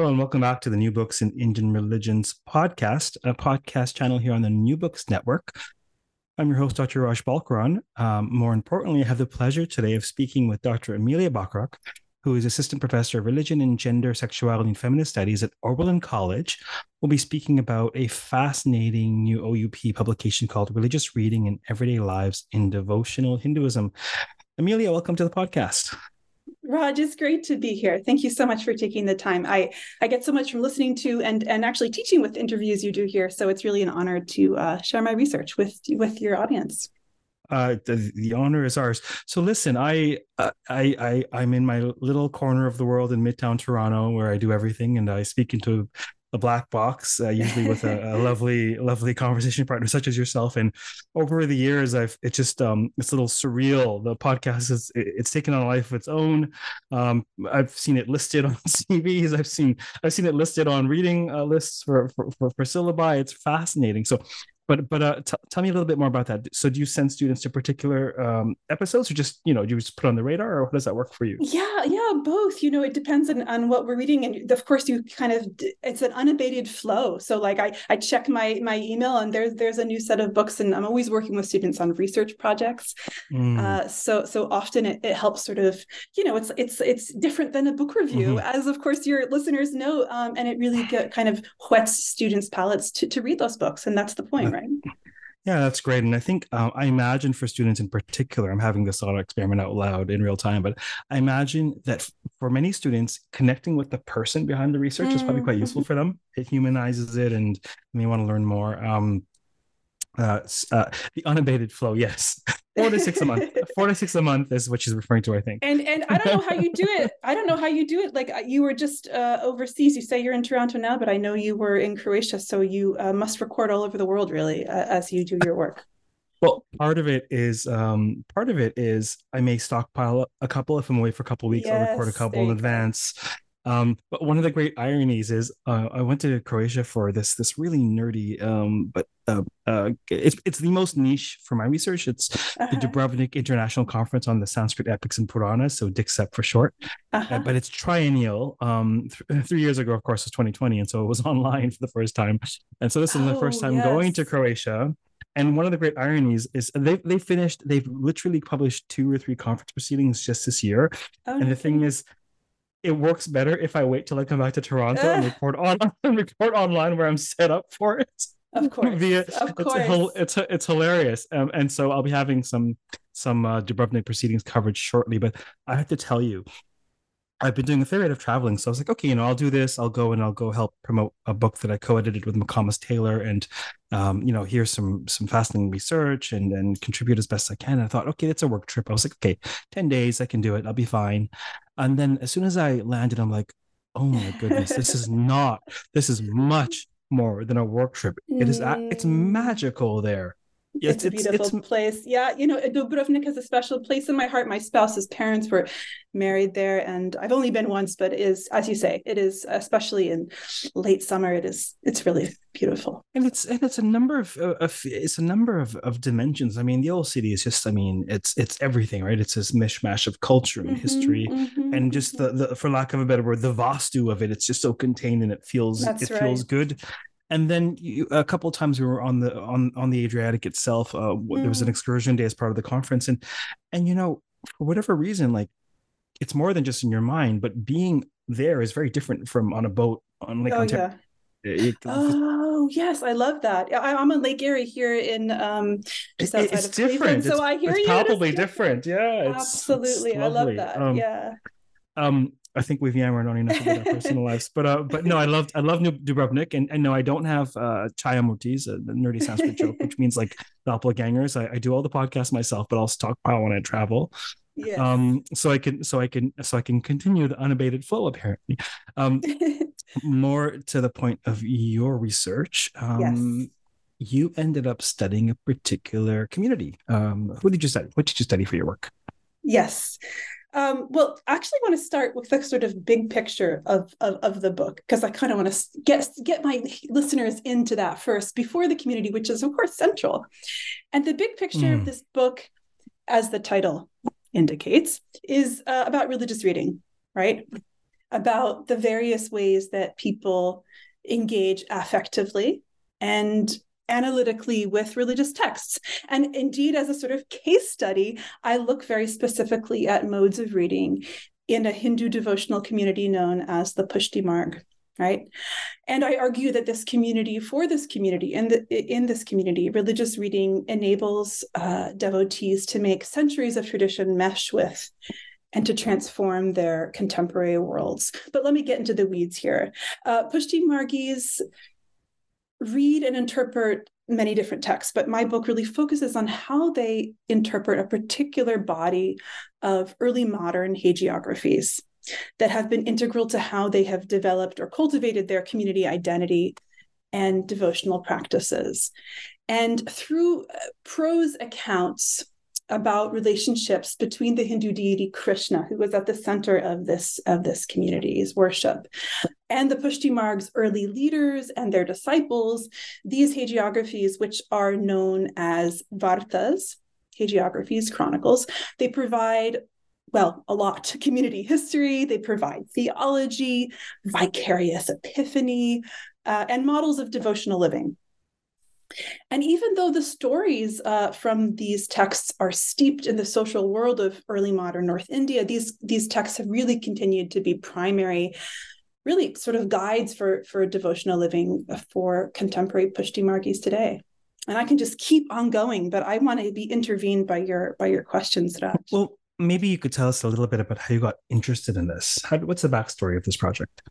Hello and welcome back to the New Books in Indian Religions podcast, a podcast channel here on the New Books Network. I'm your host, Dr. Raj Balkaran. Um, more importantly, I have the pleasure today of speaking with Dr. Emilia Bachrach, who is Assistant Professor of Religion and Gender, Sexuality, and Feminist Studies at Oberlin College. We'll be speaking about a fascinating new OUP publication called Religious Reading in Everyday Lives in Devotional Hinduism. Emilia, welcome to the podcast. Raj, it's great to be here. Thank you so much for taking the time. I, I get so much from listening to and, and actually teaching with interviews you do here. So it's really an honor to uh, share my research with with your audience. Uh, the, the honor is ours. So listen, I, uh, I, I, I'm in my little corner of the world in Midtown Toronto where I do everything, and I speak into a black box, uh, usually with a, a, lovely, lovely conversation partner such as yourself. And over the years, I've it's just um, it's a little surreal. The podcast is it's taken on a life of its own. Um, I've seen it listed on CVs. I've seen I've seen it listed on reading uh, lists for, for for for syllabi. It's fascinating. So but but uh, t- tell me a little bit more about that. So do you send students to particular um, episodes, or just you know do you just put on the radar, or how does that work for you? Yeah, yeah, both. You know, it depends on, on what we're reading, and of course, you kind of it's an unabated flow. So like I I check my my email, and there's there's a new set of books, and I'm always working with students on research projects. Mm. Uh, so so often it, it helps sort of you know it's it's it's different than a book review, mm-hmm. as of course your listeners know, um, and it really get, kind of whets students' palates to to read those books, and that's the point, right? Yeah, that's great. And I think uh, I imagine for students in particular, I'm having this thought experiment out loud in real time, but I imagine that for many students, connecting with the person behind the research mm. is probably quite useful mm-hmm. for them. It humanizes it and they want to learn more. Um, uh, uh, the unabated flow, yes. Four to six a month. Four to six a month is what she's referring to, I think. And and I don't know how you do it. I don't know how you do it. Like uh, you were just uh, overseas. You say you're in Toronto now, but I know you were in Croatia, so you uh, must record all over the world, really, uh, as you do your work. Well, part of it is um, part of it is I may stockpile a couple if I'm away for a couple weeks. Yes, I'll record a couple in advance. Um, but one of the great ironies is uh, I went to Croatia for this this really nerdy, um, but uh, uh, it's it's the most niche for my research. It's uh-huh. the Dubrovnik International Conference on the Sanskrit Epics and Puranas, so DICSEP for short. Uh, uh-huh. but it's triennial. Um, th- three years ago, of course, was 2020, and so it was online for the first time. And so this is oh, the first time yes. going to Croatia. And one of the great ironies is they they finished. They've literally published two or three conference proceedings just this year. Oh, and the thing is, it works better if I wait till I come back to Toronto and record on record online where I'm set up for it. Of course, Via, of course. It's, it's it's hilarious, um, and so I'll be having some some uh, Dubrovnik proceedings coverage shortly. But I have to tell you, I've been doing a fair bit of traveling, so I was like, okay, you know, I'll do this. I'll go and I'll go help promote a book that I co-edited with McComas Taylor, and um, you know, here's some some fascinating research and and contribute as best I can. And I thought, okay, it's a work trip. I was like, okay, ten days, I can do it. I'll be fine. And then as soon as I landed, I'm like, oh my goodness, this is not. This is much more than a work trip. It is. It's magical there. It's, it's a beautiful it's, place. Yeah, you know, Dubrovnik has a special place in my heart. My spouse's parents were married there, and I've only been once, but it is, as you say, it is especially in late summer. It is, it's really beautiful. And it's and it's a number of, of it's a number of, of dimensions. I mean, the old city is just, I mean, it's it's everything, right? It's this mishmash of culture and mm-hmm, history, mm-hmm, and just the, the for lack of a better word, the vastu of it. It's just so contained and it feels it right. feels good and then you, a couple of times we were on the on on the Adriatic itself. Uh, mm. There was an mm. excursion day as part of the conference, and and you know for whatever reason, like it's more than just in your mind, but being there is very different from on a boat on Lake oh, Ontario. Yeah. It, oh yes, I love that. I, am on Lake Erie here in um, just outside it's of different. Cleveland, it's, so I hear it's you. Probably different. Yeah, absolutely. I love that. Um, yeah. Um, I think we've yammered on enough about our personal lives, but uh, but no, I loved I love Dubrovnik, and, and no, I don't have uh Chaya Motis, a nerdy Sanskrit joke, which means like doppelgangers. I, I do all the podcasts myself, but I'll stockpile when I travel. Yes. Um, so I can so I can so I can continue the unabated flow apparently. Um, more to the point of your research. Um, yes. you ended up studying a particular community. Um, who did you study? What did you study for your work? Yes. Um, well, I actually want to start with the sort of big picture of, of, of the book because I kind of want to get get my listeners into that first before the community, which is of course central. And the big picture mm. of hmm. this book, as the title indicates, is uh, about religious reading, right? About the various ways that people engage affectively and analytically with religious texts. And indeed, as a sort of case study, I look very specifically at modes of reading in a Hindu devotional community known as the Pushti Marg. Right. And I argue that this community, for this community, in, the, in this community, religious reading enables uh, devotees to make centuries of tradition mesh with and to transform their contemporary worlds. But let me get into the weeds here. Uh, Pushti Margis read and interpret many different texts, but my book really focuses on how they interpret a particular body of early modern hagiographies that have been integral to how they have developed or cultivated their community identity and devotional practices. And through uh, prose accounts about relationships between the Hindu deity Krishna, who was at the center of this of this community's worship, and the Pushti Marg's early leaders and their disciples. These hagiographies, which are known as vartas, hagiographies, chronicles, they provide well, a lot to community history. They provide theology, vicarious epiphany, uh, and models of devotional living. And even though the stories uh, from these texts are steeped in the social world of early modern North India, these these texts have really continued to be primary, really sort of guides for for devotional living for contemporary Pushti Margis today. And I can just keep on going, but I want to be intervened by your by your questions, Raj. Well, maybe you could tell us a little bit about how you got interested in this. How, what's the backstory of this project?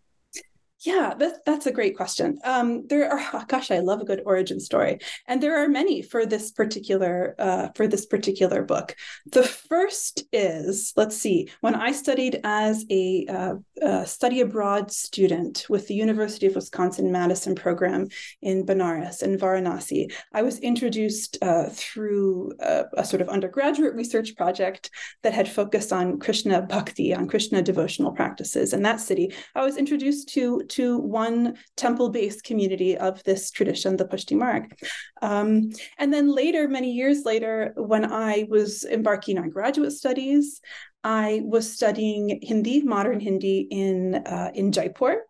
Yeah, that, that's a great question. Um, there are, oh gosh, I love a good origin story, and there are many for this particular uh, for this particular book. The first is, let's see, when I studied as a, uh, study abroad student with the University of Wisconsin Madison program in Benares in Varanasi, I was introduced uh, through a, a sort of undergraduate research project that had focused on Krishna bhakti, on Krishna devotional practices in that city. I was introduced to to one temple-based community of this tradition, the Pushti Marg. Um, and then later, many years later, when I was embarking on graduate studies, I was studying Hindi, modern Hindi in uh, in Jaipur,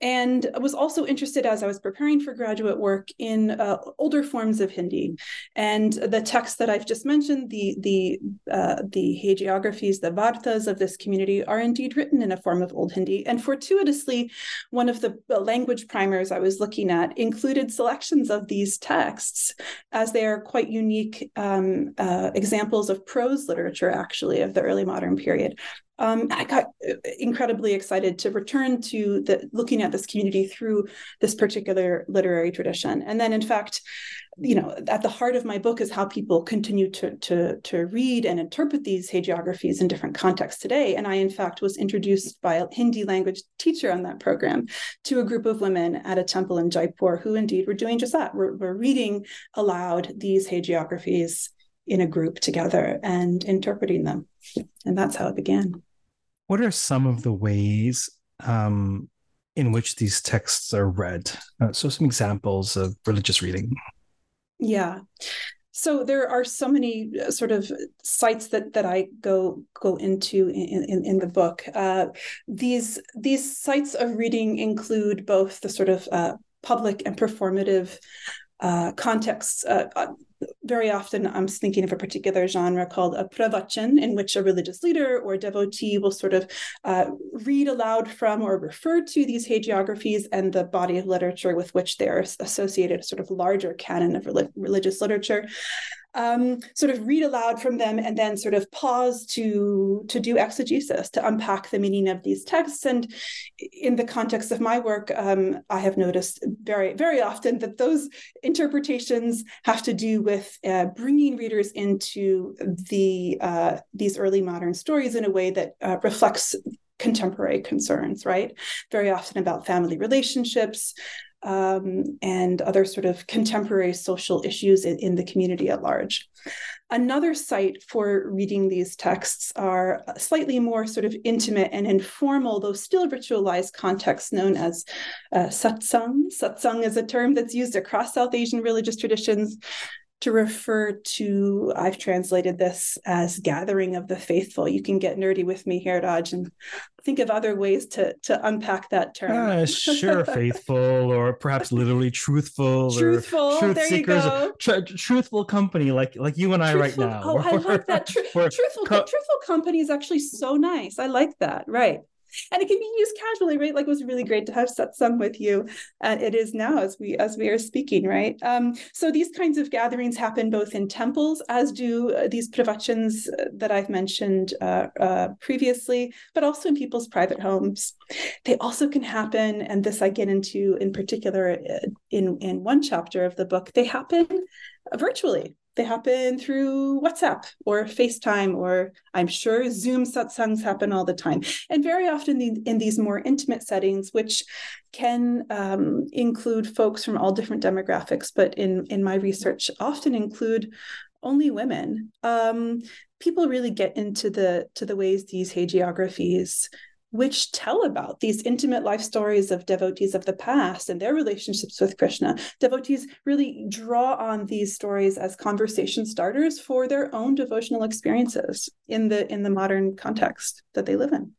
and I was also interested as I was preparing for graduate work in uh, older forms of Hindi, and the texts that I've just mentioned, the the uh, the hagiographies, the vartas of this community, are indeed written in a form of Old Hindi. And fortuitously, one of the language primers I was looking at included selections of these texts, as they are quite unique um, uh, examples of prose literature, actually, of the early modern period um, I got uh, incredibly excited to return to the looking at this community through this particular literary tradition. And then, in fact, you know, at the heart of my book is how people continue to to to read and interpret these hagiographies in different contexts today. And I, in fact, was introduced by a Hindi language teacher on that program to a group of women at a temple in Jaipur who indeed were doing just that. We're, we're reading aloud these hagiographies in a group together and interpreting them. And that's how it began what are some of the ways um, in which these texts are read? Uh, so, some examples of religious reading. Yeah. So there are so many uh, sort of sites that that I go go into in in, in the book. Uh, these these sites of reading include both the sort of uh, public and performative uh, contexts. Very often I'm thinking of a particular genre called a pravachan, in which a religious leader or devotee will sort of uh, read aloud from or refer to these hagiographies and the body of literature with which they are associated, a sort of larger canon of religious literature um, sort of read aloud from them and then sort of pause to to do exegesis to unpack the meaning of these texts. And in the context of my work um, i have noticed very very often that those interpretations have to do with uh, bringing readers into the uh, these early modern stories in a way that uh, reflects contemporary concerns right? Very often about family relationships um, and other sort of contemporary social issues in, in the community at large. Another site for reading these texts are slightly more sort of intimate and informal, though still ritualized contexts known as uh, satsang. Satsang is a term that's used across South Asian religious traditions to refer to, I've translated this as gathering of the faithful. You can get nerdy with me here, Raj, and think of other ways to to unpack that term. Uh, sure, faithful, or perhaps literally truthful, truthful. truth there seekers, you go. Tr- truthful company, like like you and I truthful, right now. Oh, I like that. Tr- truthful, co- truthful company is actually so nice. I like that. Right and it can be used casually right? Like it was really great to have satsang with you and it is now as we as we are speaking right? Um, so these kinds of gatherings happen both in temples as do uh, these pravachans uh, that i've mentioned uh, uh, previously but also in people's private homes. They also can happen and this i get into in particular uh, in in one chapter of the book they happen virtually they happen through WhatsApp or FaceTime, or I'm sure Zoom satsangs happen all the time. And very often in these more intimate settings, which can um, include folks from all different demographics, but in, in my research, often include only women. Um, people really get into the to the ways these hagiographies which tell about these intimate life stories of devotees of the past and their relationships with Krishna. Devotees really draw on these stories as conversation starters for their own devotional experiences in the in the modern context that they live in.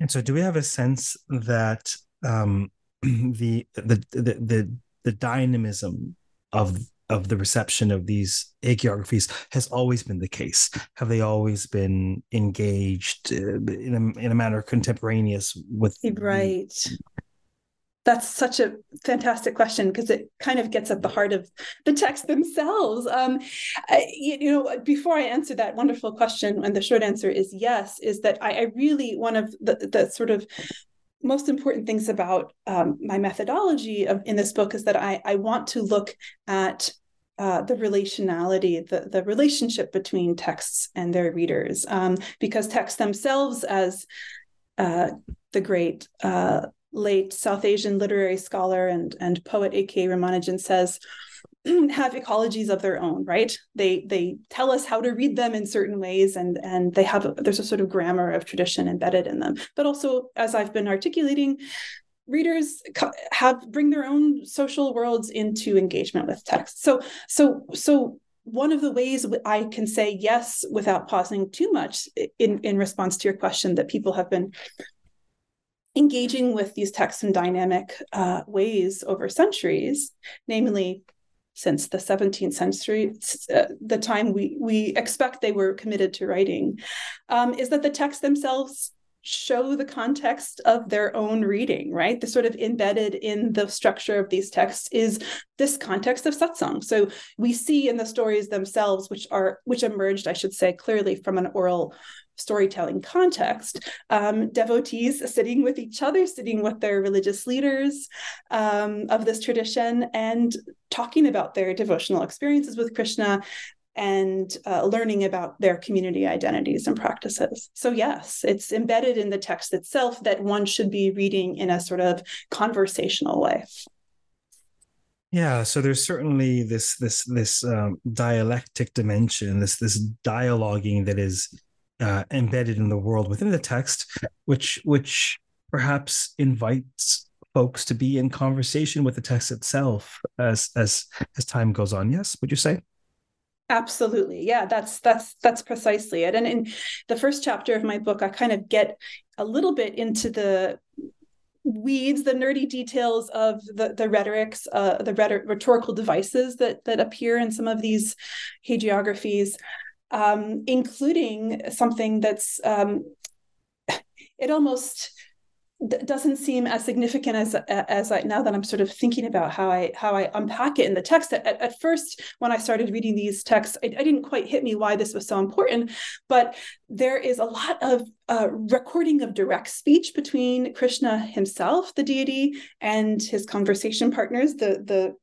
And so, do we have a sense that um, the, the the the the dynamism of of the reception of these hagiographies has always been the case? Have they always been engaged uh, in a, in a manner contemporaneous with? Right. That's such a fantastic question because it kind of gets at the heart of the text themselves. Um, I, you know, before I answer that wonderful question, and the short answer is yes, is that I, I really one of the, the sort of most important things about um, my methodology of, in this book is that I, I want to look at uh, the relationality, the, the relationship between texts and their readers, um, because texts themselves, as uh, the great uh, late South Asian literary scholar and, and poet A.K. Ramanujan says, have ecologies of their own, right? They they tell us how to read them in certain ways, and and they have a, there's a sort of grammar of tradition embedded in them. But also, as I've been articulating, readers have bring their own social worlds into engagement with text. So so so one of the ways I can say yes without pausing too much in in response to your question that people have been engaging with these texts in dynamic uh, ways over centuries, namely since the 17th century, uh, the time we we expect they were committed to writing, um, is that the texts themselves show the context of their own reading, right? The sort of embedded in the structure of these texts is this context of satsang. So we see in the stories themselves, which are which emerged, I should say, clearly from an oral storytelling context, um, devotees sitting with each other, sitting with their religious leaders um, of this tradition, and talking about their devotional experiences with Krishna and uh, learning about their community identities and practices. So, yes, it's embedded in the text itself that one should be reading in a sort of conversational way. Yeah, so there's certainly this this this um, dialectic dimension, this this dialoguing that is uh, embedded in the world within the text, which which perhaps invites folks to be in conversation with the text itself as as as time goes on. Yes, would you say? Absolutely. Yeah, that's that's that's precisely it. And in the first chapter of my book, I kind of get a little bit into the weeds, the nerdy details of the the rhetorics, uh, the rhetor- rhetorical devices that that appear in some of these hagiographies, um, including something that's um, it almost doesn't seem as significant as as I now that I'm sort of thinking about how I how I unpack it in the text. At, at first, when I started reading these texts, I, I didn't quite hit me why this was so important, but there is a lot of uh, recording of direct speech between Krishna himself, the deity, and his conversation partners, the the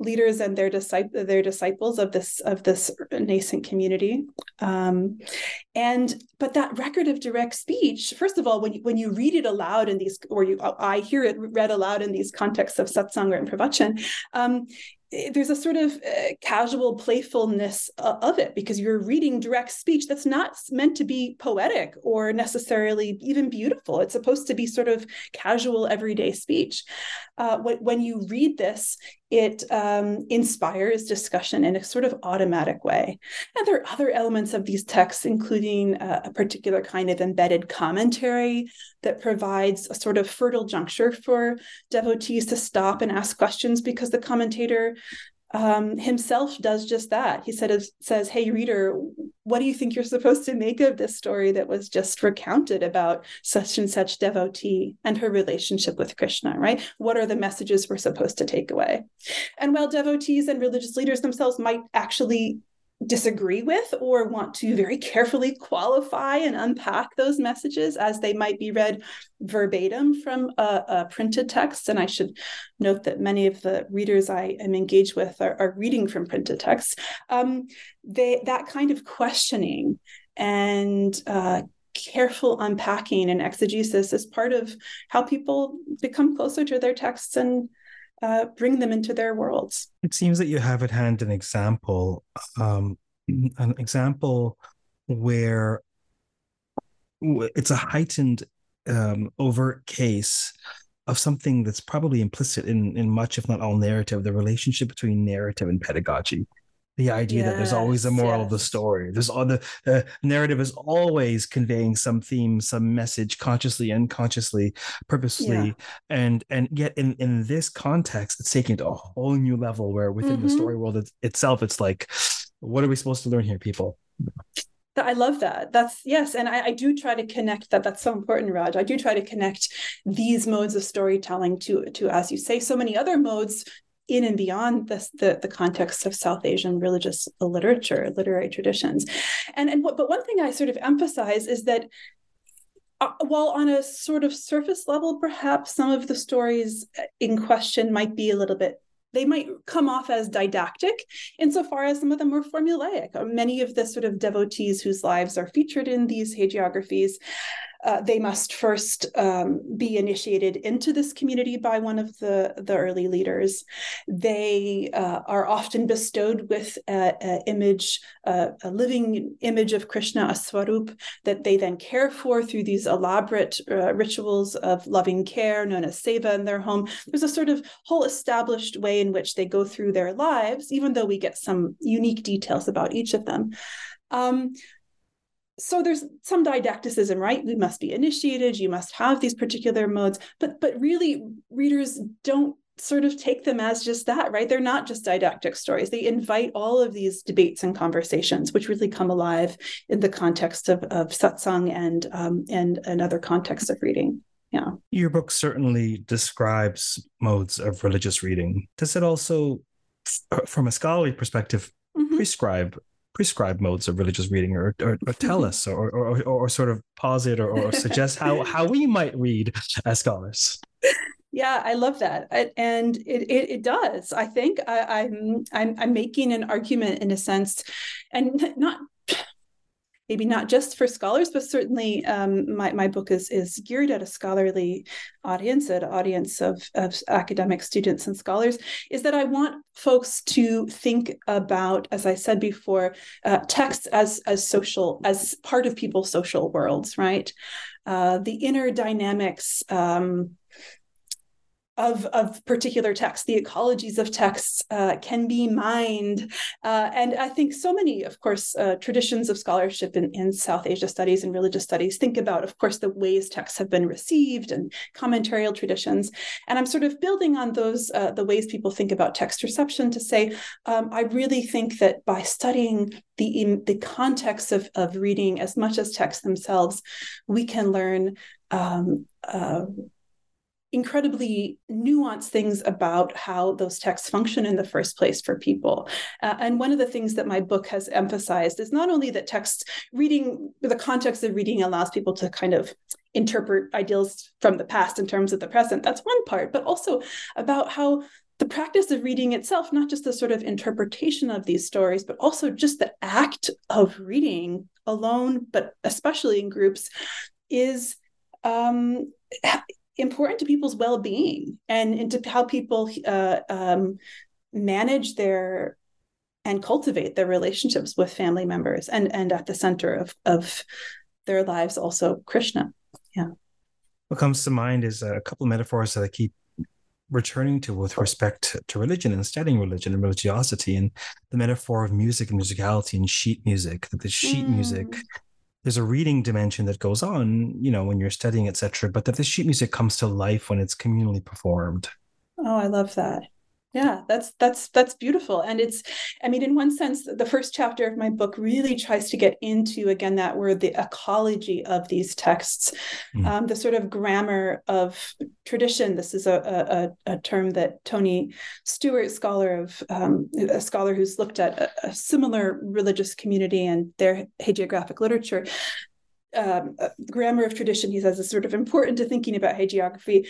leaders and their disciples, their disciples of this of this nascent community. Um, and but that record of direct speech, first of all, when you, when you read it aloud in these, or you I hear it read aloud in these contexts of satsang in pravachan, um, there's a sort of uh, casual playfulness uh, of it because you're reading direct speech that's not meant to be poetic or necessarily even beautiful. It's supposed to be sort of casual, everyday speech. Uh, when, when, you read this, it um, inspires discussion in a sort of automatic way. And there are other elements of these texts, including uh, a particular kind of embedded commentary that provides a sort of fertile juncture for devotees to stop and ask questions because the commentator um, himself does just that. He said, says, Hey, reader, what do you think you're supposed to make of this story that was just recounted about such and such devotee and her relationship with Krishna, right? What are the messages we're supposed to take away? And while devotees and religious leaders themselves might actually disagree with or want to very carefully qualify and unpack those messages as they might be read verbatim from a, a, printed text. And I should note that many of the readers I am engaged with are, are reading from printed texts. Um, they, that kind of questioning and uh, careful unpacking and exegesis is part of how people become closer to their texts and uh, bring them into their worlds. It seems that you have at hand an example, um, an example where it's a heightened, um, overt case of something that's probably implicit in in much, if not all, narrative. The relationship between narrative and pedagogy the idea yes, that there's always a moral yes. of the story there's all the, the narrative is always conveying some theme some message consciously unconsciously purposely yeah. and and yet in in this context it's taken to a whole new level where within mm-hmm. the story world it, itself it's like what are we supposed to learn here people I love that. That's yes, and I, I, do try to connect that. That's so important, Raj. I do try to connect these modes of storytelling to to, as you say, so many other modes in and beyond this, the, the context of South Asian religious literature, literary traditions. And, and what, but one thing I sort of emphasize is that uh, while on a sort of surface level, perhaps some of the stories in question might be a little bit they might come off as didactic insofar as some of them were formulaic. Many of the sort of devotees whose lives are featured in these hagiographies uh, they must first um, be initiated into this community by one of the, the early leaders. They uh, are often bestowed with an image, a living image of Krishna, a swarup, that they then care for through these elaborate uh, rituals of loving care known as seva in their home. There's a sort of whole established way in which they go through their lives, even though we get some unique details about each of them. Um, so there's some didacticism right? We must be initiated. You must have these particular modes. But but really readers don't sort of take them as just that right? They're not just didactic stories. They invite all of these debates and conversations which really come alive in the context of, of satsang and um, and another context of reading. Yeah. Your book certainly describes modes of religious reading. Does it also from a scholarly perspective mm-hmm. prescribe prescribed modes of religious reading or, or, or tell us or, or, or, sort of posit or, or suggest how, how we might read as scholars. Yeah i love that. And it, it, it does. I think I, I'm, I'm i'm making an argument in a sense and not maybe not just for scholars, but certainly um, my, my book is, is geared at a scholarly audience, at an audience of, of academic students and scholars, is that I want folks to think about, as I said before, uh, texts as, as social, as part of people's social worlds, right? Uh, the inner dynamics. Um, of, of particular texts, the ecologies of texts uh, can be mined. Uh, and I think so many, of course, uh, traditions of scholarship in, in South Asia studies and religious studies think about, of course, the ways texts have been received and commentarial traditions. And I'm sort of building on those, uh, the ways people think about text reception to say, um, I really think that by studying the, the context of, of reading as much as texts themselves, we can learn um, uh, incredibly nuanced things about how those texts function in the first place for people. Uh, and one of the things that my book has emphasized is not only that text reading, the context of reading allows people to kind of interpret ideals from the past in terms of the present. That's one part, but also about how the practice of reading itself, not just the sort of interpretation of these stories, but also just the act of reading alone, but especially in groups, is um, important to people's well-being and into how people uh, um, manage their and cultivate their relationships with family members and and at the center of of their lives also krishna yeah what comes to mind is a couple of metaphors that i keep returning to with respect to religion and studying religion and religiosity and the metaphor of music and musicality and sheet music that the sheet mm. music there's a reading dimension that goes on, you know, when you're studying, etc. But that the sheet music comes to life when it's communally performed. Oh, I love that yeah that's that's that's beautiful and it's i mean in one sense the first chapter of my book really tries to get into again that word the ecology of these texts mm. um, the sort of grammar of tradition this is a, a, a term that tony stewart scholar of um, a scholar who's looked at a, a similar religious community and their hagiographic literature um, grammar of tradition, he says, is sort of important to thinking about hagiography.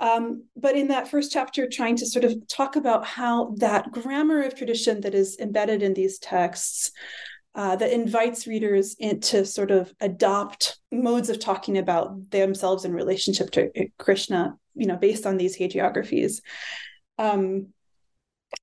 Um, but in that first chapter, trying to sort of talk about how that grammar of tradition that is embedded in these texts uh, that invites readers into sort of adopt modes of talking about themselves in relationship to Krishna, you know, based on these hagiographies. Um,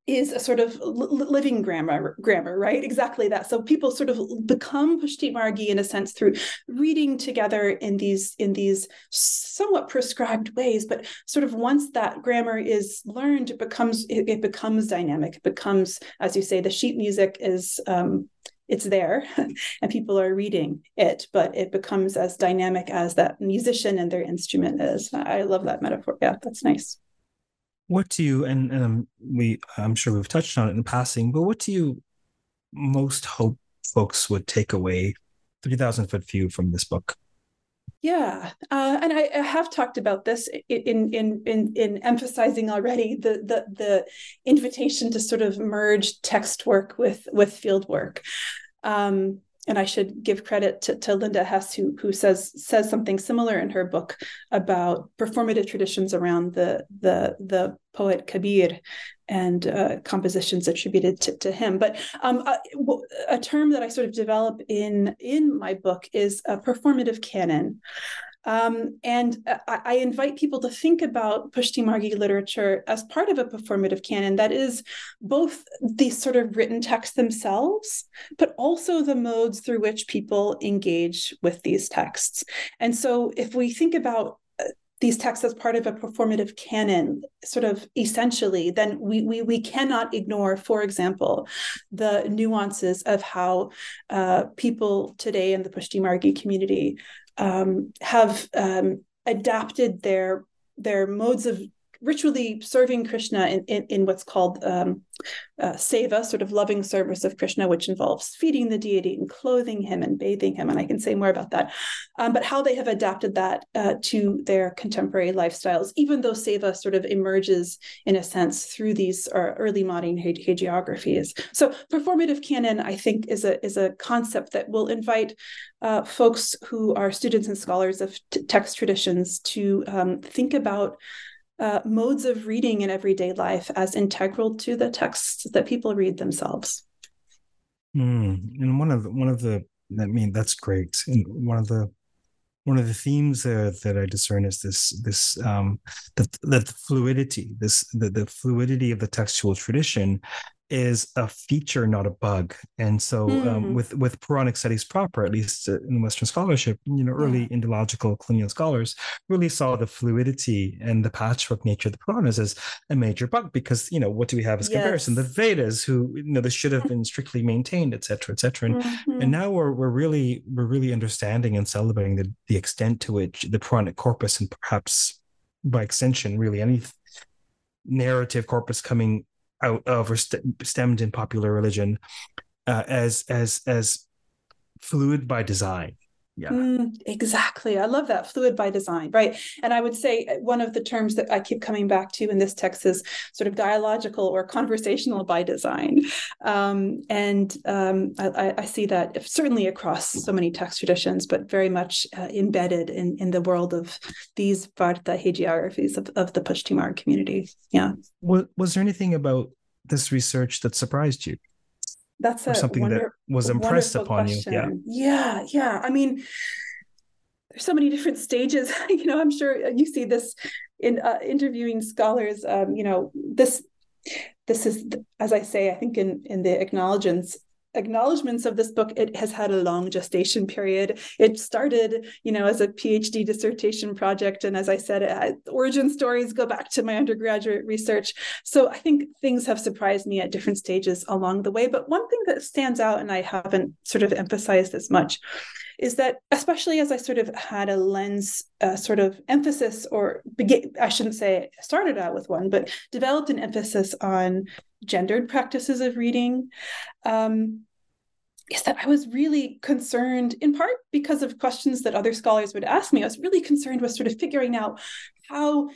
is a sort of living grammar grammar right? Exactly that. So people sort of become pushti margi in a sense through reading together in these in these somewhat prescribed ways but sort of once that grammar is learned it becomes it, it becomes dynamic. It becomes as you say the sheet music is um, it's there and people are reading it but it becomes as dynamic as that musician and their instrument is. I love that metaphor. Yeah that's nice what do you and, and um, we i'm sure we've touched on it in passing but what do you most hope folks would take away 3000 foot view from this book yeah, uh, and I, I, have talked about this in in in in emphasizing already the the the invitation to sort of merge text work with with field work. Um, and I should give credit to, to Linda Hess, who who says says something similar in her book about performative traditions around the the the poet Kabir and uh, compositions attributed to, to him. But um, a, a, term that I sort of develop in in my book is a performative canon. Um, and I, I, invite people to think about Pushti Margi literature as part of a performative canon that is both the sort of written texts themselves, but also the modes through which people engage with these texts. And so if we think about uh, these texts as part of a performative canon, sort of essentially, then we we, we cannot ignore, for example, the nuances of how uh, people today in the Pushti Margi community um, have um, adapted their their modes of ritually serving Krishna in, in, in what's called um, uh, seva, sort of loving service of Krishna, which involves feeding the deity and clothing him and bathing him. And I can say more about that. Um, but how they have adapted that uh, to their contemporary lifestyles, even though seva sort of emerges in a sense through these uh, early modern hagiographies. So performative canon, I think, is a is a concept that will invite uh, folks who are students and scholars of t- text traditions to um, think about uh, modes of reading in everyday life as integral to the texts that people read themselves. Mm. And one of the, one of the I mean that's great. And one of the one of the themes uh, that I discern is this this um, the, the fluidity this the, the fluidity of the textual tradition is a feature, not a bug. And so, mm. um, hmm. with with Puranic studies proper, at least uh, in Western scholarship, you know, early yeah. Indological colonial scholars really saw the fluidity and the patchwork nature of the Puranas as a major bug because you know what do we have as yes. comparison? The Vedas, who you know this should have been strictly maintained, et cetera, et cetera. And, mm-hmm. and now we're we're really we're really understanding and celebrating the the extent to which the Puranic corpus and perhaps by extension, really any narrative corpus coming out of or st- stemmed in popular religion uh, as as as fluid by design yeah. Mm, exactly. I love that fluid by design right? And i would say uh, one of the terms that i keep coming back to in this text is sort of dialogical or conversational by design. Um, and um, I, I, see that certainly across so many text traditions but very much uh, embedded in, in the world of these varta hagiographies of, of the Pushtimarg community. Yeah. Was, was there anything about this research that surprised you that's something wonder, that was impressed upon question. you. Yeah. Yeah. Yeah. I mean, there's so many different stages. you know, I'm sure you see this in uh, interviewing scholars. Um, you know, this this is as I say, I think in in the acknowledgements acknowledgments of this book it has had a long gestation period. It started you know as a phd dissertation project and as i said origin stories go back to my undergraduate research. So i think things have surprised me at different stages along the way but one thing that stands out and i haven't sort of emphasized as much is that especially as I sort of had a lens uh, sort of emphasis or begin, I shouldn't say started out with one, but developed an emphasis on gendered practices of reading um, is that I was really concerned, in part because of questions that other scholars would ask me. I was really concerned with sort of figuring out how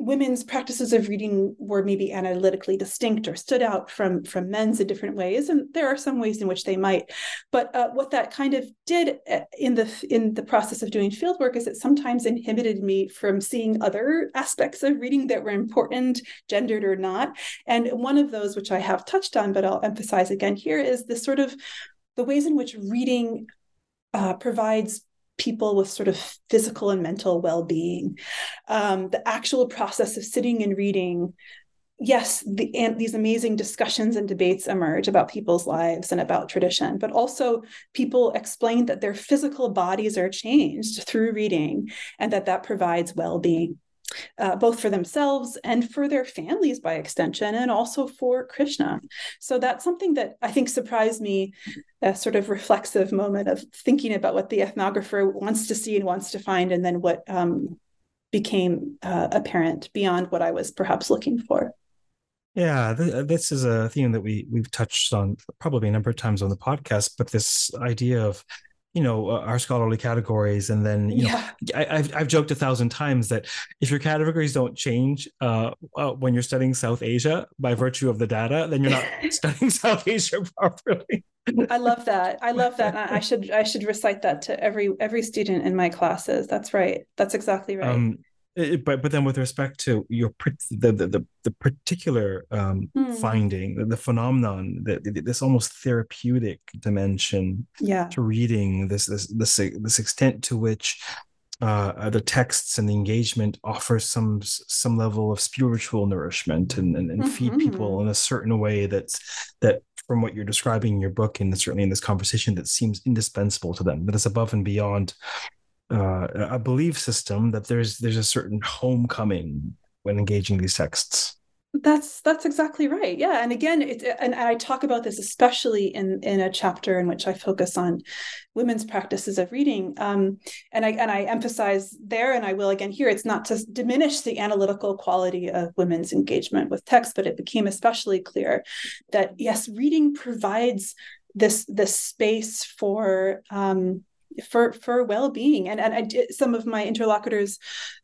women's practices of reading were maybe analytically distinct or stood out from from men's in different ways and there are some ways in which they might. But uh, what that kind of did uh, in the in the process of doing field work is it sometimes inhibited me from seeing other aspects of reading that were important gendered or not. And one of those which i have touched on but i'll emphasize again here is the sort of the ways in which reading uh, provides people with sort of physical and mental well-being. Um, the actual process of sitting and reading yes the, and these amazing discussions and debates emerge about people's lives and about tradition but also people explain that their physical bodies are changed through reading and that that provides well-being uh, both for themselves and for their families by extension, and also for Krishna. So that's something that I think surprised me, a sort of reflexive moment of thinking about what the ethnographer wants to see and wants to find, and then what um, became uh, apparent beyond what I was perhaps looking for. Yeah, th- this is a theme that we we've touched on probably a number of times on the podcast, but this idea of you know uh, our scholarly categories and then you yeah. know I, have I've joked a thousand times that if your categories don't change uh, uh, when you're studying south asia by virtue of the data then you're not studying south asia properly. I love that. I love that. I should i should recite that to every every student in my classes. That's right. That's exactly right. Um, but but then with respect to your the the the, particular um, mm. finding the, the phenomenon that this almost therapeutic dimension yeah. to reading this this this this extent to which uh, the texts and the engagement offer some some level of spiritual nourishment and, and, and mm-hmm. feed people in a certain way that's that from what you're describing in your book and certainly in this conversation that seems indispensable to them that is above and beyond uh, a belief system that there's there's a certain homecoming when engaging these texts. That's that's exactly right. Yeah. And again it, and i talk about this especially in in a chapter in which i focus on women's practices of reading. Um, and i and i emphasize there and i will again here it's not to diminish the analytical quality of women's engagement with text but it became especially clear that yes reading provides this this space for um, for for well-being. And and I did, some of my interlocutors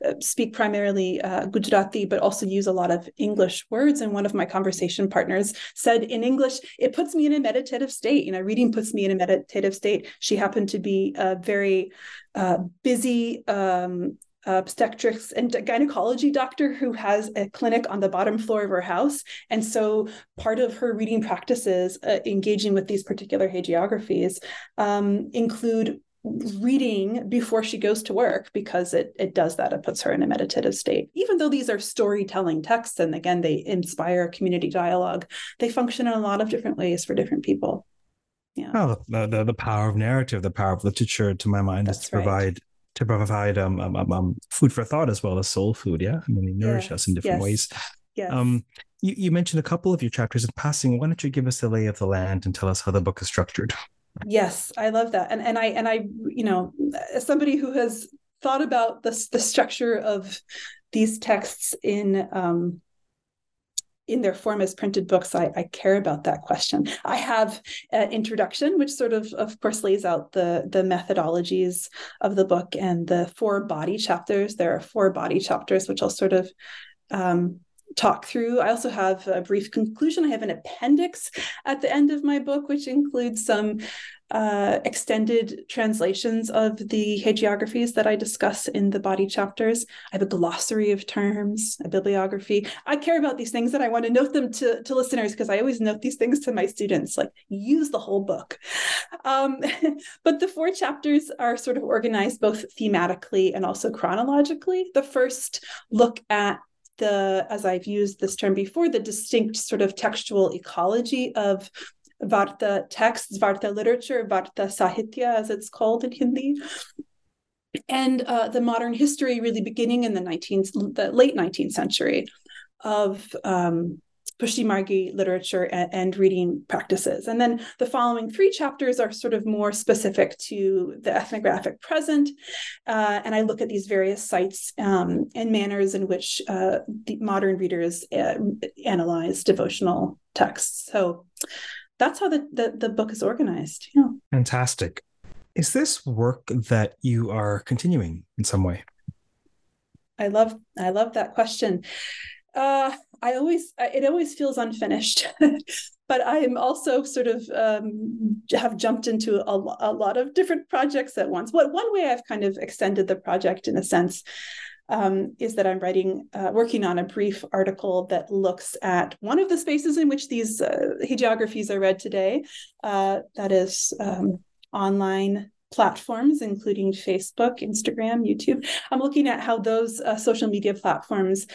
uh, speak primarily uh, Gujarati but also use a lot of English words. And one of my conversation partners said in English it puts me in a meditative state. You know reading puts me in a meditative state. She happened to be a very uh, busy um, obstetrics and gynecology doctor who has a clinic on the bottom floor of her house. And so part of her reading practices, uh, engaging with these particular hagiographies, um, include reading before she goes to work because it it does that. It puts her in a meditative state. Even though these are storytelling texts and again they inspire community dialogue they function in a lot of different ways for different people. Yeah. Oh, the, the, the power of narrative the power of literature to my mind That's is to provide to provide um, um, um, um, food for thought as well as soul food yeah? I mean they nourish yes. us in different yes. ways. yes. um you, you mentioned a couple of your chapters in passing. Why don't you give us the lay of the land and tell us how the book is structured Yes, I love that. And and I and I, you know, as somebody who has thought about the the structure of these texts in um, in their form as printed books, I, I, care about that question. I have an introduction, which sort of, of course, lays out the the methodologies of the book and the four body chapters. There are four body chapters, which I'll sort of um, talk through. I also have a brief conclusion. I have an appendix at the end of my book, which includes some uh, extended translations of the hagiographies that I discuss in the body chapters. I have a glossary of terms, a bibliography. I care about these things and I want to note them to, to listeners because I always note these things to my students, like use the whole book. Um, but the four chapters are sort of organized both thematically and also chronologically. The first look at the, as I've used this term before, the distinct sort of textual ecology of Varta texts, Varta literature, Varta Sahitya, as it's called in Hindi. And uh, the modern history, really beginning in the 19th, the late 19th century, of um, Pushti Margi literature and, and, reading practices. And then the following three chapters are sort of more specific to the ethnographic present. Uh, and I look at these various sites um, and manners in which uh, the modern readers uh, analyze devotional texts. So that's how the, the, the book is organized. Yeah. Fantastic. Is this work that you are continuing in some way? I love I love that question. Uh, I always it always feels unfinished, but I am also sort of um, have jumped into a, a lot of different projects at once. What one way I've kind of extended the project in a sense um, is that I'm writing, uh, working on a brief article that looks at one of the spaces in which these uh, hagiographies are read today. Uh, that is um, online platforms, including Facebook, Instagram, YouTube. I'm looking at how those uh, social media platforms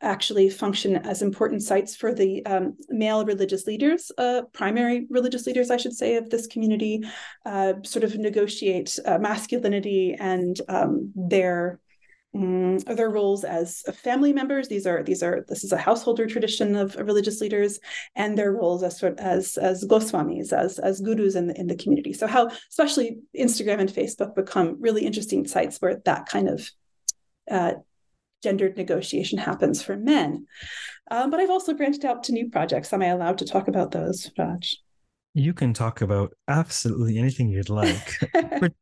actually function as important sites for the um, male religious leaders, uh, primary religious leaders, I should say, of this community, uh, sort of negotiate uh, masculinity and um, their Mm, their roles as family members. These are these are this is a householder tradition of, religious leaders, and their roles as as as goswamis, as as gurus in the in the community. So how especially Instagram and Facebook become really interesting sites where that kind of uh, gendered negotiation happens for men. Um, but I've also branched out to new projects. Am I allowed to talk about those, Raj? You can talk about absolutely anything you'd like,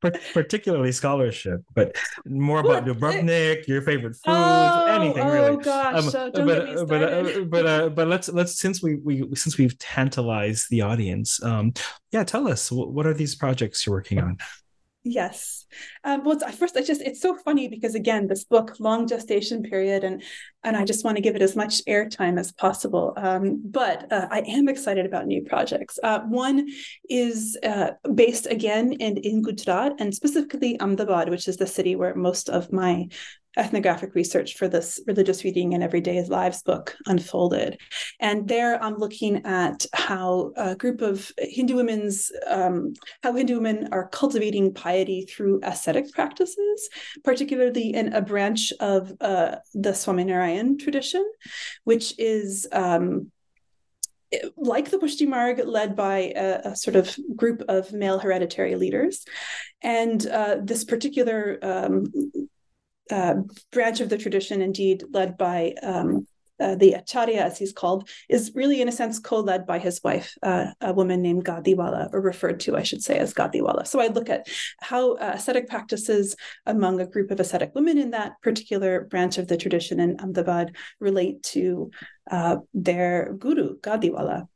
particularly scholarship, but more about Dubrovnik, your favorite food, oh, anything oh, really. Oh gosh, um, uh, don't but, get me but uh, but uh, but let's let's since we we since we've tantalized the audience, um, yeah, tell us what are these projects you're working on? Yes. Um, well, first, I just it's so funny because again, this book, long gestation period, and and I just want to give it as much airtime as possible. Um, but uh, I am excited about new projects. Uh, one is uh, based again in in Gujarat and specifically Ahmedabad, which is the city where most of my ethnographic research for this religious reading and everyday lives book unfolded and there i'm looking at how a group of hindu women's um, how hindu women are cultivating piety through ascetic practices particularly in a branch of uh, the swaminarayan tradition which is um, like the Pushtimarg, led by a, a, sort of group of male hereditary leaders. And uh, this particular um, uh, branch of the tradition, indeed led by um, uh, the Acharya, as he's called, is really, in a sense, co-led by his wife, uh, a woman named Gadiwala, or referred to, I should say, as Gadiwala. So I look at how uh, ascetic practices among a group of ascetic women in that particular branch of the tradition in Ahmedabad relate to uh, their guru, Gadiwala.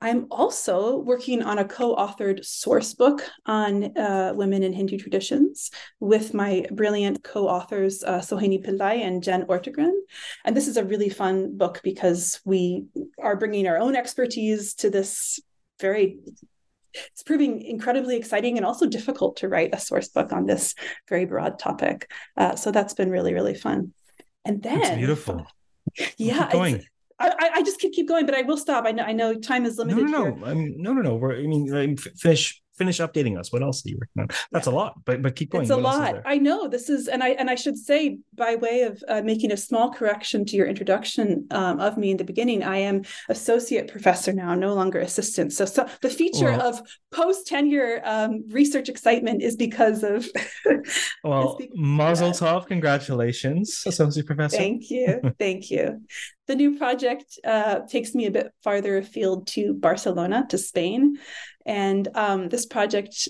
I'm also working on a co authored source book on uh, women in Hindu traditions with my brilliant co authors, uh, Sohini Pillai and Jen Ortegren. And this is a really fun book because we are bringing our own expertise to this very it's proving incredibly exciting and also difficult to write a source book on this very broad topic. Uh, so that's been really, really fun. And then it's beautiful. Yeah, going. I, I just could keep going, but I will stop. I know, I know time is limited. No, no, no. I mean, no, no, no. We're, I mean, finish finish updating us. What else are you working on? That's yeah. a lot, but but keep going. It's a lot. I know this is, and I and I should say by way of uh, making a small correction to your introduction um, of me in the beginning, I am associate professor now, no longer assistant. So, so the feature well, of post tenure um, research excitement is because of. well, Mazel Tov! Congratulations, associate professor. Thank you, thank you. The new project uh, takes me a bit farther afield to Barcelona, to Spain. And um, this project,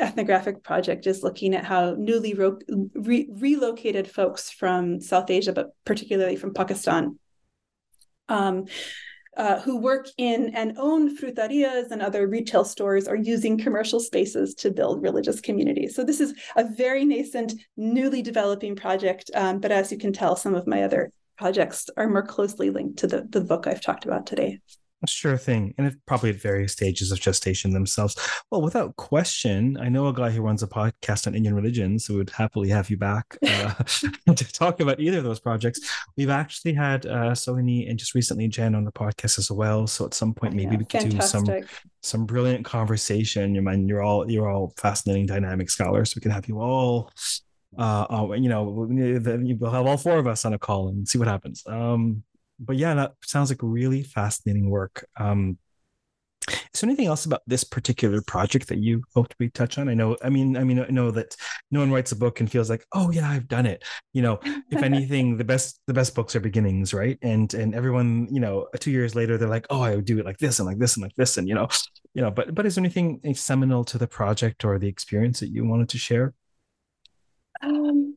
ethnographic project, is looking at how newly re- relocated folks from South Asia, but particularly from Pakistan, um, uh, who work in and own frutarias and other retail stores are using commercial spaces to build religious communities. So this is a very nascent, newly developing project. Um, but as you can tell, some of my other projects are more closely linked to the, the book I've talked about today. Sure thing. And probably at various stages of gestation themselves. Well, without question, I know a guy who runs a podcast on Indian religions who would happily have you back uh, to talk about either of those projects. We've actually had uh, Sohini and just recently Jen on the podcast as well. So at some point, maybe yeah, we could fantastic. do some some brilliant conversation. You mind you're all you're all fascinating dynamic scholars. So we can have you all uh, uh you know, we'll have all four of us on a call and see what happens. Um, but yeah, that sounds like really fascinating work. Um, is there anything else about this particular project that you hope we touch on? I know, I mean, I mean, I know that no one writes a book and feels like, oh yeah, I've done it. You know, if anything, the best the best books are beginnings, right? And and everyone, you know, two years later, they're like, oh, I would do it like this and like this and like this, and you know, you know. But but is there anything seminal to the project or the experience that you wanted to share? Um,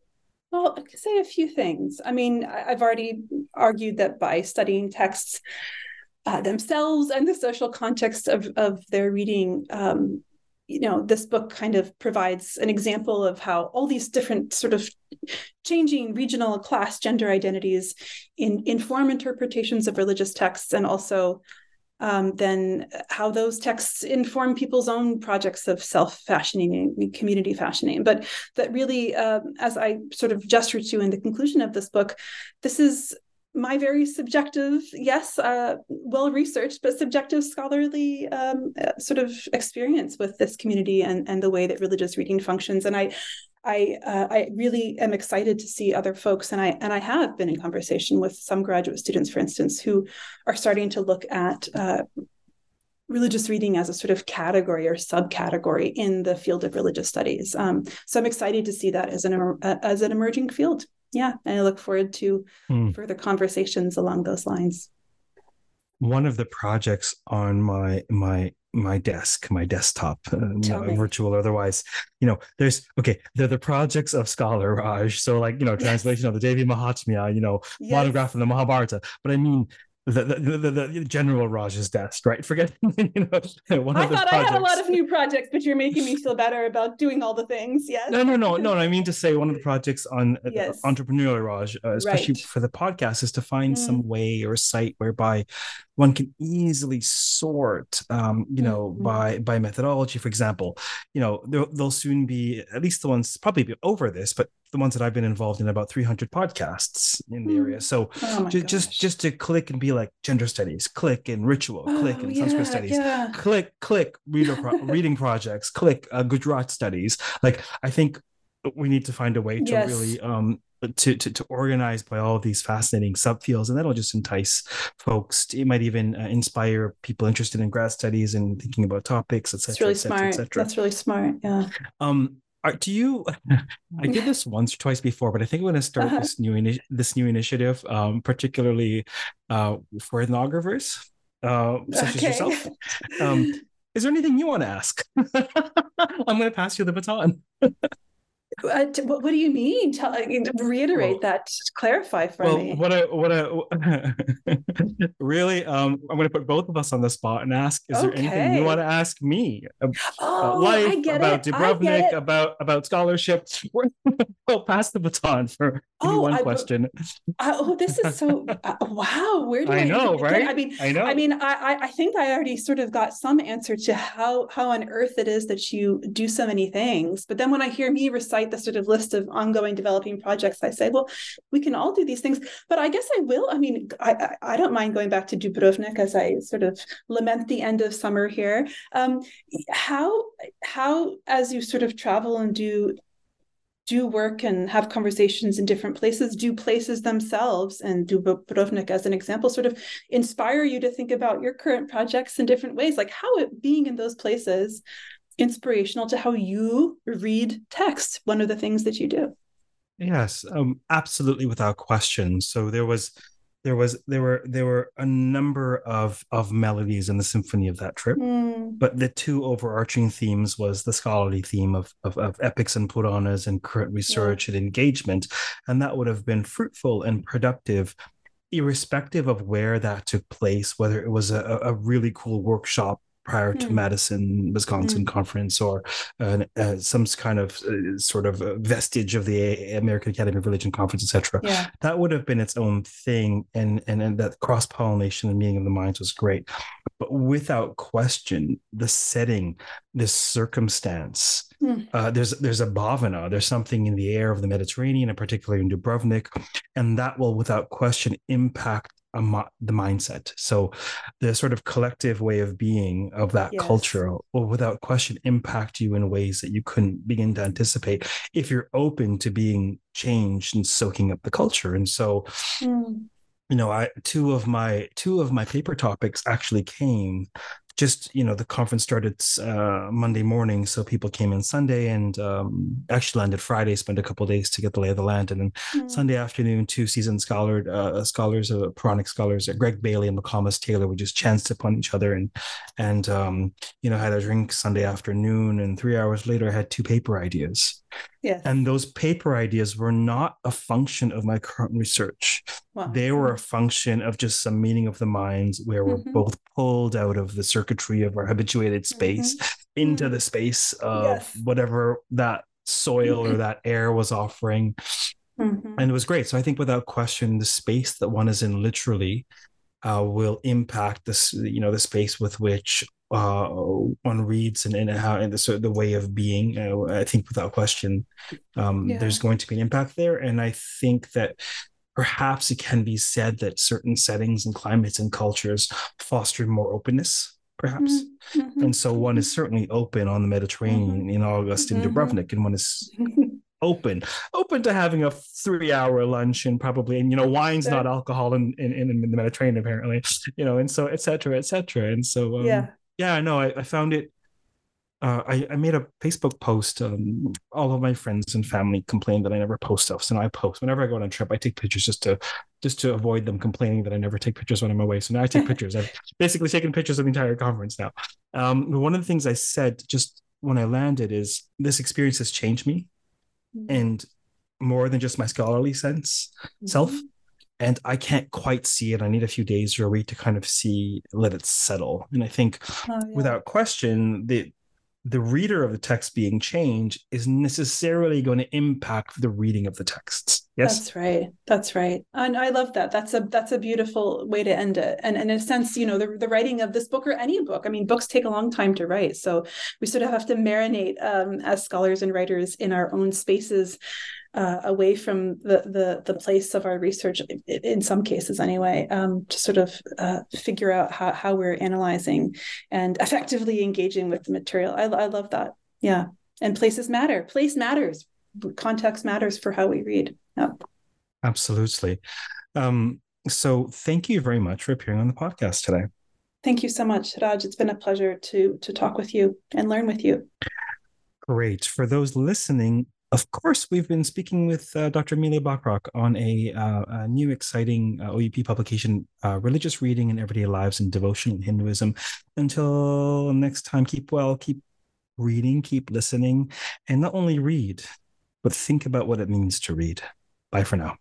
well, I could say a few things. I mean, I've already argued that by studying texts uh, themselves and the social context of, of their reading, um, you know, this book kind of provides an example of how all these different sort of changing regional class gender identities in, inform interpretations of religious texts and also um, then how those texts inform people's own projects of self fashioning and community fashioning. But that really, uh, as I sort of gestured to in the conclusion of this book, this is my very subjective, yes, uh, well researched, but subjective scholarly um, uh, sort of experience with this community and, and the way that religious reading functions. And I, I uh, I really am excited to see other folks, and I and I have been in conversation with some graduate students, for instance, who are starting to look at uh, religious reading as a sort of category or subcategory in the field of religious studies. Um, so I'm excited to see that as an uh, as an emerging field. Yeah, and I look forward to mm. further conversations along those lines. One of the projects on my my my desk, my desktop, uh, virtual or otherwise. You know, there's okay, they're the projects of scholar Raj. So like, you know, translation yes. of the Devi Mahatmya, you know, yes. monograph of the Mahabharata. But I mean, the, the, the, the, general Raj's desk, right? Forget, you know, one I thought projects. I had a lot of new projects, but you're making me feel better about doing all the things. Yes. No, no, no, no. I mean to say one of the projects on uh, yes. entrepreneurial Raj, uh, especially right. for the podcast, is to find mm. some way or site whereby one can easily sort um, you know mm-hmm. by by methodology for example you know there, will soon be at least the ones probably be over this but the ones that i've been involved in about 300 podcasts in the area. So oh just, just just to click and be like gender studies click and ritual oh, click and yeah, sanskrit studies yeah. click click reader pro- reading projects click uh, gujarat studies. Like i think we need to find a way to yes. really um to, to, to organize by all of these fascinating subfields and that'll just entice folks it might even uh, inspire people interested in grad studies and thinking about topics etc that's really et smart. that's really smart yeah. Um are, do you i did this once or twice before but i think i'm going to start uh-huh. this new ini- this new initiative um particularly uh for ethnographers uh such okay. as yourself um is there anything you want to ask i'm going to pass you the baton Uh, what, what, do you mean? Tell, reiterate well, that. Clarify for well, me. What I, what I, really, um, I'm going to put both of us on the spot and ask: Is okay. there anything you want to ask me about oh, life, about it. Dubrovnik, about about scholarship? We'll pass the baton for oh, one I, question. oh, this is so uh, wow. Where do I, I know, right? I mean, I know. I mean, I I think I already sort of got some answer to how how on earth it is that you do so many things. But then when I hear me recite the sort of list of ongoing developing projects, I say, well, we can all do these things. But I guess I will. I mean, I, I don't mind going back to Dubrovnik as I sort of lament the end of summer here. Um, how how as you sort of travel and do do work and have conversations in different places, do places themselves and Dubrovnik as an example sort of inspire you to think about your current projects in different ways, like how it being in those places inspirational to how you read text, one of the things that you do. Yes, um, absolutely, without question. So there was, there was, there were, there were a number of of melodies in the symphony of that trip, mm. but the two overarching themes was the scholarly theme of of, of epics and Puranas and current research yeah. and engagement, and that would have been fruitful and productive irrespective of where that took place, whether it was a, a really cool workshop prior to mm. Madison, Wisconsin mm. conference, or uh, uh, some kind of uh, sort of vestige of the American Academy of Religion conference, etc. Yeah. That would have been its own thing, and and, and that cross pollination and meeting of the minds was great. But without question, the setting, this circumstance, mm. there's there's a bhavana, there's something in the air of the Mediterranean, and particularly in Dubrovnik, and that will, without question, impact the mindset. So the sort of collective way of being of that yes. culture will without question impact you in ways that you couldn't begin to anticipate if you're open to being changed and soaking up the culture. And so mm. you know, I two of my two of my paper topics actually came just you know the conference started uh, Monday morning, so people came in Sunday and um, actually landed Friday. Spent a couple days to get the lay of the land, and then mm. Sunday afternoon, two seasoned scholar uh, scholars, uh, Puranic scholars, uh, Greg Bailey and McComas Taylor, we just chanced upon each other and and um, you know had a drink Sunday afternoon, and three hours later, I had two paper ideas. Yes. And those paper ideas were not a function of my current research. Wow. They were a function of just some meeting of the minds where we're mm-hmm. both pulled out of the circuitry of our habituated space mm-hmm. into mm-hmm. the space of yes. whatever that soil or mm-hmm. that air was offering. Mm-hmm. And it was great. So I think without question, the space that one is in literally uh, will impact this, you know, the space with which uh, one reads and, and how and the sort of the way of being. Uh, I think without question, um, yeah. there's going to be an impact there, and I think that perhaps it can be said that certain settings and climates and cultures foster more openness perhaps mm-hmm. mm-hmm. and so one is mm-hmm. certainly open on the mediterranean mm-hmm. in august in mm-hmm. dubrovnik and one is open open to having a three hour lunch and probably and you know wine's not alcohol in, in in the mediterranean apparently you know and so etc etc and so um, yeah yeah, no, I, I found it. Uh, I, I made a Facebook post. Um, all of my friends and family complained that I never post stuff, so now I post. Whenever I go on a trip, I take pictures just to just to avoid them complaining that I never take pictures when I'm away. So now I take pictures. I've basically taken pictures of the entire conference now. Um, one of the things I said just when I landed is this experience has changed me, mm-hmm. and more than just my scholarly sense mm-hmm. self and I can't quite see it. I need a few days or a week to kind of see, let it settle. And I think, oh, yeah. without question, the the reader of the text being changed is necessarily going to impact the reading of the texts. Yes, that's right. That's right, and I love that. That's a that's a beautiful way to end it. And, and in a sense, you know, the the writing of this book or any book. I mean, books take a long time to write, so we sort of have to marinate um, as scholars and writers in our own spaces uh, away from the, the the place of our research in some cases anyway um, to sort of uh, figure out how, how we're analyzing and effectively engaging with the material. I, I love that. Yeah. And places matter. Place matters. Context matters for how we read. Yeah. absolutely. Um, so thank you very much for appearing on the podcast today. Thank you so much raj. It's been a pleasure to to talk with you and learn with you. Great. For those listening, of course, we've been speaking with uh, Dr. Emilia Bachrach on a, uh, a new exciting uh, OUP publication, uh, Religious Reading in Everyday Lives and Devotion in Hinduism. Until next time, keep well, keep reading, keep listening, and not only read, but think about what it means to read. Bye for now.